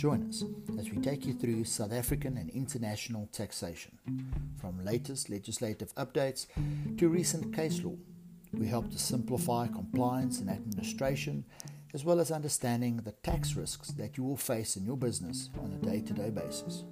Join us as we take you through South African and international taxation, from latest legislative updates to recent case law. We help to simplify compliance and administration, as well as understanding the tax risks that you will face in your business on a day to day basis.